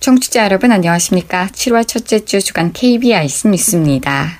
청취자 여러분 안녕하십니까? 7월 첫째 주 주간 KBIC 뉴스입니다.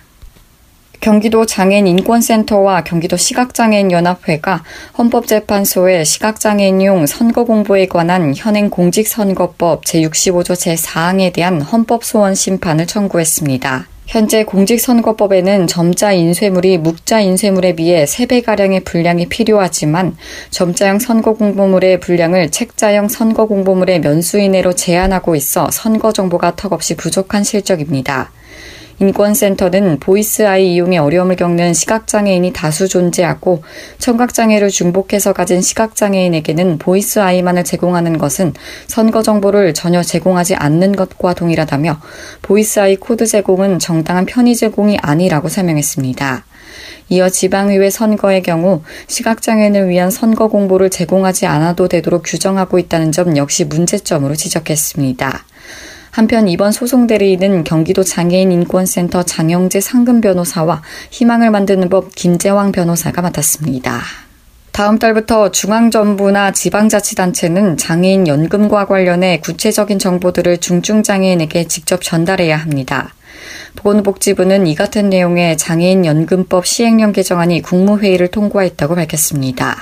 경기도 장애인 인권센터와 경기도 시각장애인 연합회가 헌법재판소에 시각장애인용 선거 공부에 관한 현행 공직선거법 제65조 제4항에 대한 헌법 소원 심판을 청구했습니다. 현재 공직선거법에는 점자 인쇄물이 묵자 인쇄물에 비해 3배가량의 분량이 필요하지만 점자형 선거 공보물의 분량을 책자형 선거 공보물의 면수 이내로 제한하고 있어 선거 정보가 턱없이 부족한 실적입니다. 인권센터는 보이스 아이 이용에 어려움을 겪는 시각장애인이 다수 존재하고 청각장애를 중복해서 가진 시각장애인에게는 보이스 아이만을 제공하는 것은 선거 정보를 전혀 제공하지 않는 것과 동일하다며 보이스 아이 코드 제공은 정당한 편의 제공이 아니라고 설명했습니다. 이어 지방의회 선거의 경우 시각장애인을 위한 선거 공보를 제공하지 않아도 되도록 규정하고 있다는 점 역시 문제점으로 지적했습니다. 한편 이번 소송 대리인은 경기도 장애인 인권센터 장영재 상금 변호사와 희망을 만드는 법 김재왕 변호사가 맡았습니다. 다음 달부터 중앙정부나 지방자치단체는 장애인 연금과 관련해 구체적인 정보들을 중증장애인에게 직접 전달해야 합니다. 보건복지부는 이 같은 내용의 장애인 연금법 시행령 개정안이 국무회의를 통과했다고 밝혔습니다.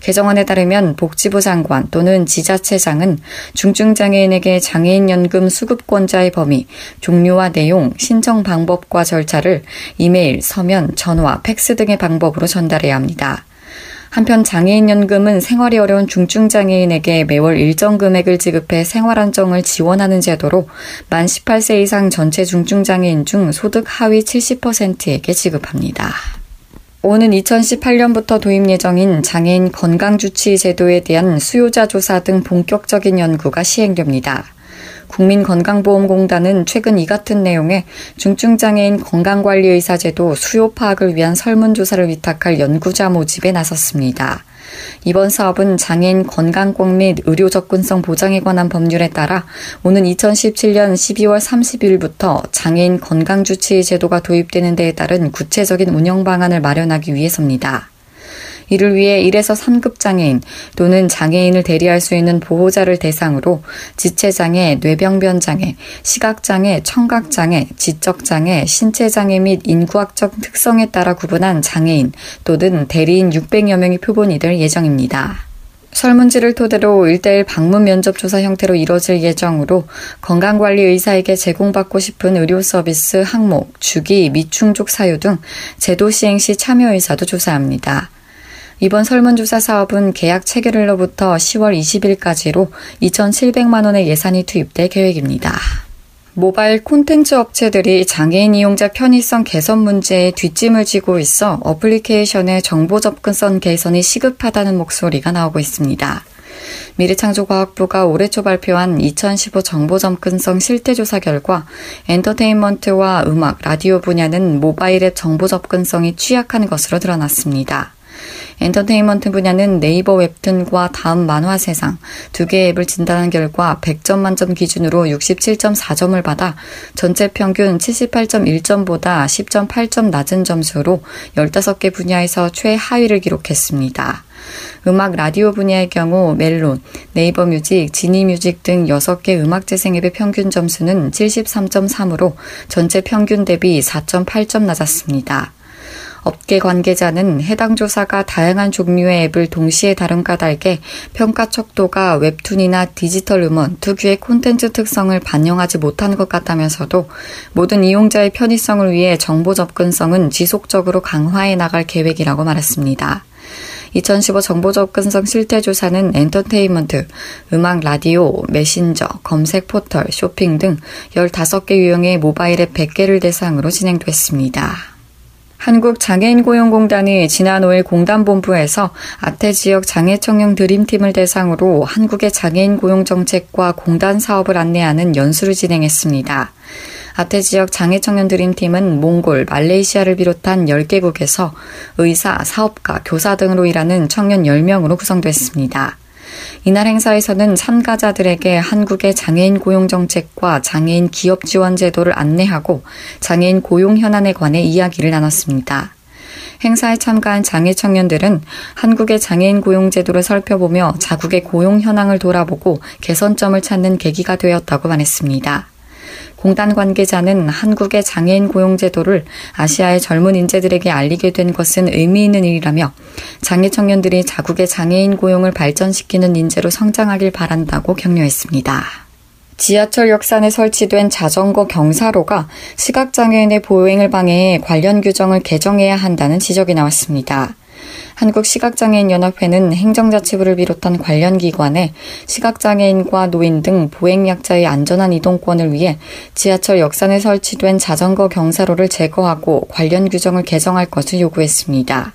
개정안에 따르면 복지부 장관 또는 지자체장은 중증장애인에게 장애인연금 수급권자의 범위, 종류와 내용, 신청 방법과 절차를 이메일, 서면, 전화, 팩스 등의 방법으로 전달해야 합니다. 한편 장애인연금은 생활이 어려운 중증장애인에게 매월 일정 금액을 지급해 생활안정을 지원하는 제도로 만 18세 이상 전체 중증장애인 중 소득 하위 70%에게 지급합니다. 오는 2018년부터 도입 예정인 장애인 건강주치 제도에 대한 수요자 조사 등 본격적인 연구가 시행됩니다. 국민건강보험공단은 최근 이 같은 내용의 중증장애인 건강관리의사 제도 수요 파악을 위한 설문조사를 위탁할 연구자 모집에 나섰습니다. 이번 사업은 장애인 건강권 및 의료 접근성 보장에 관한 법률에 따라 오는 2017년 12월 30일부터 장애인 건강주치 제도가 도입되는 데에 따른 구체적인 운영 방안을 마련하기 위해서입니다. 이를 위해 1에서 3급 장애인 또는 장애인을 대리할 수 있는 보호자를 대상으로 지체장애, 뇌병변 장애, 시각장애, 청각장애, 지적장애, 신체장애 및 인구학적 특성에 따라 구분한 장애인 또는 대리인 600여 명이 표본이 될 예정입니다. 설문지를 토대로 일대일 방문 면접 조사 형태로 이뤄질 예정으로 건강관리 의사에게 제공받고 싶은 의료 서비스 항목, 주기, 미충족 사유 등 제도 시행 시 참여 의사도 조사합니다. 이번 설문조사 사업은 계약 체결일로부터 10월 20일까지로 2,700만 원의 예산이 투입될 계획입니다. 모바일 콘텐츠 업체들이 장애인 이용자 편의성 개선 문제에 뒷짐을 지고 있어 어플리케이션의 정보 접근성 개선이 시급하다는 목소리가 나오고 있습니다. 미래창조과학부가 올해 초 발표한 2015 정보 접근성 실태조사 결과 엔터테인먼트와 음악, 라디오 분야는 모바일 앱 정보 접근성이 취약한 것으로 드러났습니다. 엔터테인먼트 분야는 네이버 웹툰과 다음 만화 세상 두 개의 앱을 진단한 결과 100점 만점 기준으로 67.4점을 받아 전체 평균 78.1점보다 10.8점 낮은 점수로 15개 분야에서 최하위를 기록했습니다. 음악 라디오 분야의 경우 멜론, 네이버 뮤직, 지니 뮤직 등 6개 음악 재생 앱의 평균 점수는 73.3으로 전체 평균 대비 4.8점 낮았습니다. 업계 관계자는 해당 조사가 다양한 종류의 앱을 동시에 다룬 까닭에 평가 척도가 웹툰이나 디지털 음원 특유의 콘텐츠 특성을 반영하지 못한 것 같다면서도 모든 이용자의 편의성을 위해 정보 접근성은 지속적으로 강화해 나갈 계획이라고 말했습니다. 2015 정보 접근성 실태 조사는 엔터테인먼트, 음악 라디오, 메신저, 검색 포털, 쇼핑 등 15개 유형의 모바일 앱 100개를 대상으로 진행됐습니다. 한국장애인고용공단이 지난 5일 공단본부에서 아태 지역 장애청년 드림팀을 대상으로 한국의 장애인 고용 정책과 공단 사업을 안내하는 연수를 진행했습니다. 아태 지역 장애청년 드림팀은 몽골, 말레이시아를 비롯한 10개국에서 의사, 사업가, 교사 등으로 일하는 청년 10명으로 구성됐습니다. 이날 행사에서는 참가자들에게 한국의 장애인 고용 정책과 장애인 기업 지원 제도를 안내하고 장애인 고용 현안에 관해 이야기를 나눴습니다. 행사에 참가한 장애 청년들은 한국의 장애인 고용 제도를 살펴보며 자국의 고용 현황을 돌아보고 개선점을 찾는 계기가 되었다고 말했습니다. 공단 관계자는 한국의 장애인 고용 제도를 아시아의 젊은 인재들에게 알리게 된 것은 의미 있는 일이라며 장애 청년들이 자국의 장애인 고용을 발전시키는 인재로 성장하길 바란다고 격려했습니다. 지하철 역산에 설치된 자전거 경사로가 시각장애인의 보행을 방해해 관련 규정을 개정해야 한다는 지적이 나왔습니다. 한국시각장애인연합회는 행정자치부를 비롯한 관련 기관에 시각장애인과 노인 등 보행약자의 안전한 이동권을 위해 지하철 역산에 설치된 자전거 경사로를 제거하고 관련 규정을 개정할 것을 요구했습니다.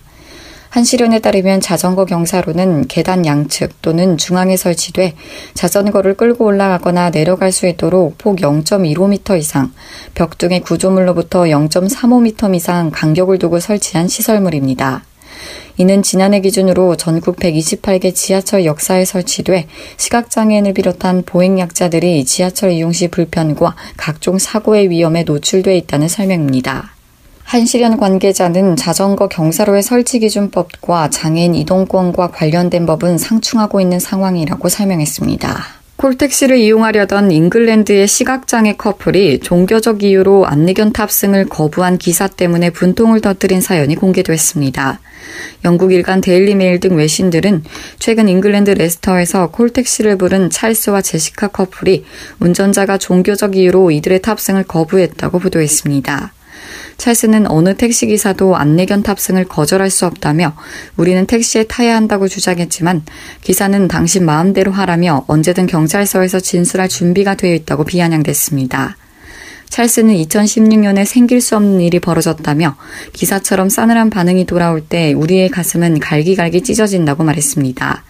한시련에 따르면 자전거 경사로는 계단 양측 또는 중앙에 설치돼 자전거를 끌고 올라가거나 내려갈 수 있도록 폭 0.15m 이상, 벽 등의 구조물로부터 0.35m 이상 간격을 두고 설치한 시설물입니다. 이는 지난해 기준으로 전국 128개 지하철 역사에 설치돼 시각장애인을 비롯한 보행약자들이 지하철 이용 시 불편과 각종 사고의 위험에 노출돼 있다는 설명입니다. 한시련 관계자는 자전거 경사로의 설치 기준법과 장애인 이동권과 관련된 법은 상충하고 있는 상황이라고 설명했습니다. 콜택시를 이용하려던 잉글랜드의 시각장애 커플이 종교적 이유로 안내견 탑승을 거부한 기사 때문에 분통을 터뜨린 사연이 공개됐습니다. 영국 일간 데일리메일 등 외신들은 최근 잉글랜드 레스터에서 콜택시를 부른 찰스와 제시카 커플이 운전자가 종교적 이유로 이들의 탑승을 거부했다고 보도했습니다. 찰스는 어느 택시기사도 안내견 탑승을 거절할 수 없다며 우리는 택시에 타야 한다고 주장했지만 기사는 당신 마음대로 하라며 언제든 경찰서에서 진술할 준비가 되어 있다고 비아냥댔습니다. 찰스는 2016년에 생길 수 없는 일이 벌어졌다며 기사처럼 싸늘한 반응이 돌아올 때 우리의 가슴은 갈기갈기 찢어진다고 말했습니다.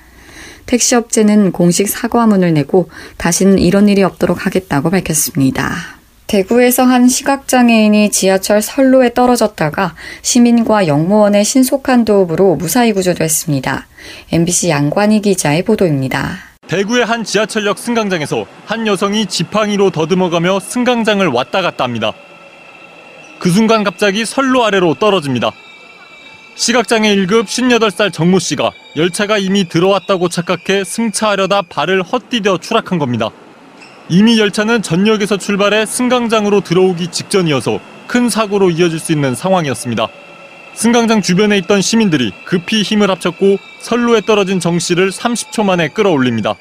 택시업체는 공식 사과문을 내고 다시는 이런 일이 없도록 하겠다고 밝혔습니다. 대구에서 한 시각장애인이 지하철 선로에 떨어졌다가 시민과 영무원의 신속한 도움으로 무사히 구조됐습니다. MBC 양관희 기자의 보도입니다. 대구의 한 지하철역 승강장에서 한 여성이 지팡이로 더듬어가며 승강장을 왔다 갔다 합니다. 그 순간 갑자기 선로 아래로 떨어집니다. 시각장애 1급 58살 정모 씨가 열차가 이미 들어왔다고 착각해 승차하려다 발을 헛디뎌 추락한 겁니다. 이미 열차는 전역에서 출발해 승강장으로 들어오기 직전이어서 큰 사고로 이어질 수 있는 상황이었습니다. 승강장 주변에 있던 시민들이 급히 힘을 합쳤고 선로에 떨어진 정 씨를 30초 만에 끌어올립니다.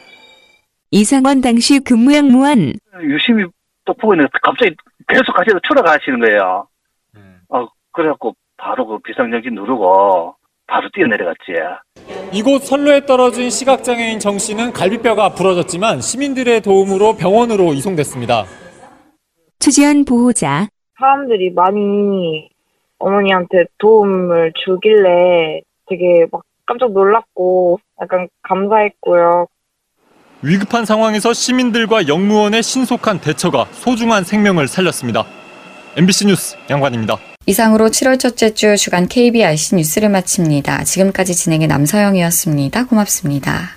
이상원 당시 근무 양무원 유심히 또 보고 있는데 갑자기 계속 가시다 추락하시는 거예요. 어, 그래갖고 바로 그 비상전기 누르고 바로 뛰어내려갔지. 이곳 선로에 떨어진 시각장애인 정 씨는 갈비뼈가 부러졌지만 시민들의 도움으로 병원으로 이송됐습니다. 추지연 보호자 사람들이 많이 어머니한테 도움을 주길래 되게 막 깜짝 놀랐고 약간 감사했고요. 위급한 상황에서 시민들과 영무원의 신속한 대처가 소중한 생명을 살렸습니다. MBC 뉴스 양관입니다. 이상으로 7월 첫째 주 주간 KBRC 뉴스를 마칩니다. 지금까지 진행의 남서영이었습니다. 고맙습니다.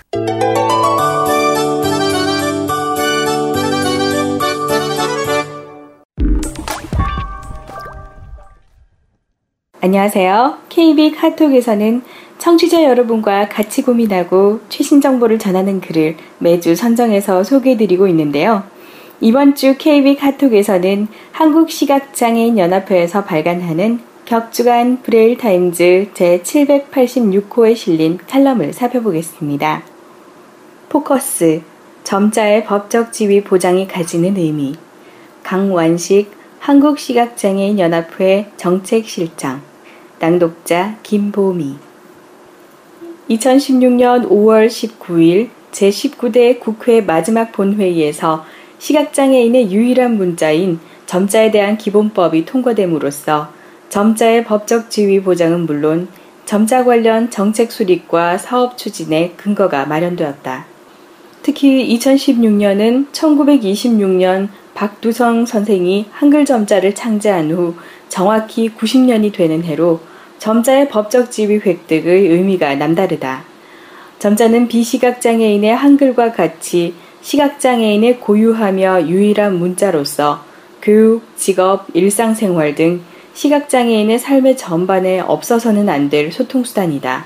안녕하세요. KB 카톡에서는 청취자 여러분과 같이 고민하고 최신 정보를 전하는 글을 매주 선정해서 소개해드리고 있는데요. 이번 주 KB 카톡에서는 한국시각장애인 연합회에서 발간하는 격주간 브레일 타임즈 제786호에 실린 칼럼을 살펴보겠습니다. 포커스 점자의 법적 지위 보장이 가지는 의미 강완식 한국시각장애인 연합회 정책실장 낭독자 김보미 2016년 5월 19일 제19대 국회 마지막 본회의에서 시각장애인의 유일한 문자인 점자에 대한 기본법이 통과됨으로써 점자의 법적 지위 보장은 물론 점자 관련 정책 수립과 사업 추진의 근거가 마련되었다. 특히 2016년은 1926년 박두성 선생이 한글 점자를 창제한 후 정확히 90년이 되는 해로 점자의 법적 지위 획득의 의미가 남다르다. 점자는 비시각장애인의 한글과 같이 시각장애인의 고유하며 유일한 문자로서 교육, 직업, 일상생활 등 시각장애인의 삶의 전반에 없어서는 안 될 소통수단이다.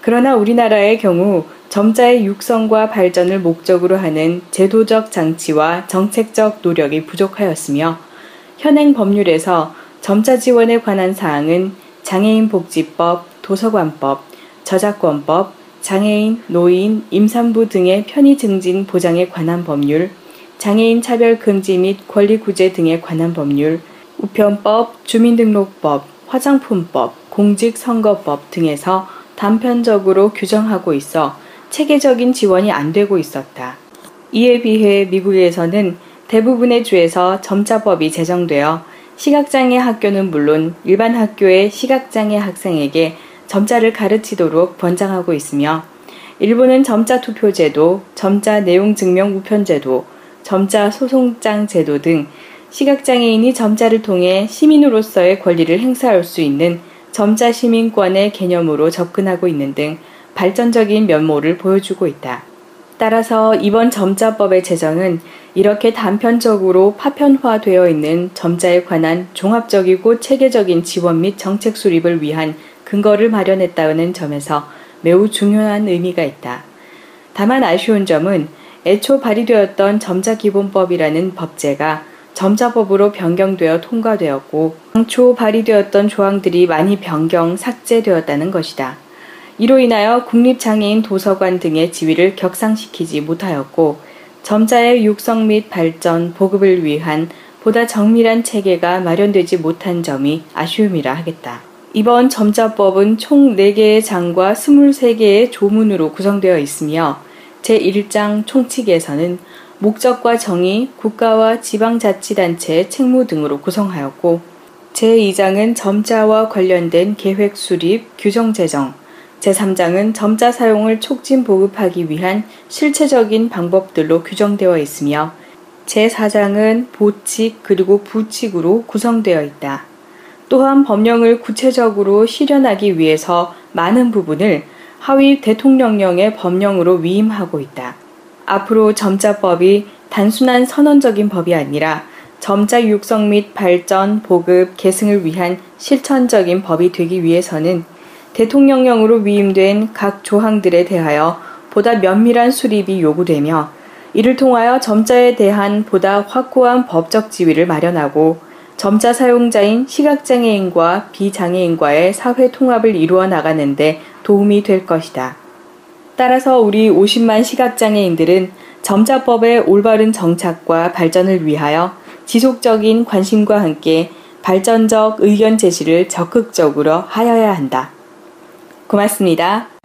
그러나 우리나라의 경우 점자의 육성과 발전을 목적으로 하는 제도적 장치와 정책적 노력이 부족하였으며 현행 법률에서 점자 지원에 관한 사항은 장애인 복지법, 도서관법, 저작권법, 장애인, 노인, 임산부 등의 편의 증진 보장에 관한 법률, 장애인 차별 금지 및 권리 구제 등에 관한 법률, 우편법, 주민등록법, 화장품법, 공직선거법 등에서 단편적으로 규정하고 있어 체계적인 지원이 안 되고 있었다. 이에 비해 미국에서는 대부분의 주에서 점자법이 제정되어 시각장애 학교는 물론 일반 학교의 시각장애 학생에게 점자를 가르치도록 권장하고 있으며 일부는 점자 투표제도, 점자 내용 증명 우편제도, 점자 소송장 제도 등 시각장애인이 점자를 통해 시민으로서의 권리를 행사할 수 있는 점자 시민권의 개념으로 접근하고 있는 등 발전적인 면모를 보여주고 있다. 따라서 이번 점자법의 제정은 이렇게 단편적으로 파편화되어 있는 점자에 관한 종합적이고 체계적인 지원 및 정책 수립을 위한 근거를 마련했다는 점에서 매우 중요한 의미가 있다. 다만 아쉬운 점은 애초 발의되었던 점자기본법이라는 법제가 점자법으로 변경되어 통과되었고 당초 발의되었던 조항들이 많이 변경, 삭제되었다는 것이다. 이로 인하여 국립장애인 도서관 등의 지위를 격상시키지 못하였고 점자의 육성 및 발전, 보급을 위한 보다 정밀한 체계가 마련되지 못한 점이 아쉬움이라 하겠다. 이번 점자법은 총 4개의 장과 23개의 조문으로 구성되어 있으며 제1장 총칙에서는 목적과 정의, 국가와 지방자치단체의 책무 등으로 구성하였고 제2장은 점자와 관련된 계획 수립, 규정 제정, 제3장은 점자 사용을 촉진 보급하기 위한 실체적인 방법들로 규정되어 있으며 제4장은 보칙 그리고 부칙으로 구성되어 있다. 또한 법령을 구체적으로 실현하기 위해서 많은 부분을 하위 대통령령의 법령으로 위임하고 있다. 앞으로 점자법이 단순한 선언적인 법이 아니라 점자 육성 및 발전, 보급, 계승을 위한 실천적인 법이 되기 위해서는 대통령령으로 위임된 각 조항들에 대하여 보다 면밀한 수립이 요구되며 이를 통하여 점자에 대한 보다 확고한 법적 지위를 마련하고 점자 사용자인 시각장애인과 비장애인과의 사회 통합을 이루어 나가는데 도움이 될 것이다. 따라서 우리 50만 시각장애인들은 점자법의 올바른 정착과 발전을 위하여 지속적인 관심과 함께 발전적 의견 제시를 적극적으로 하여야 한다. 고맙습니다.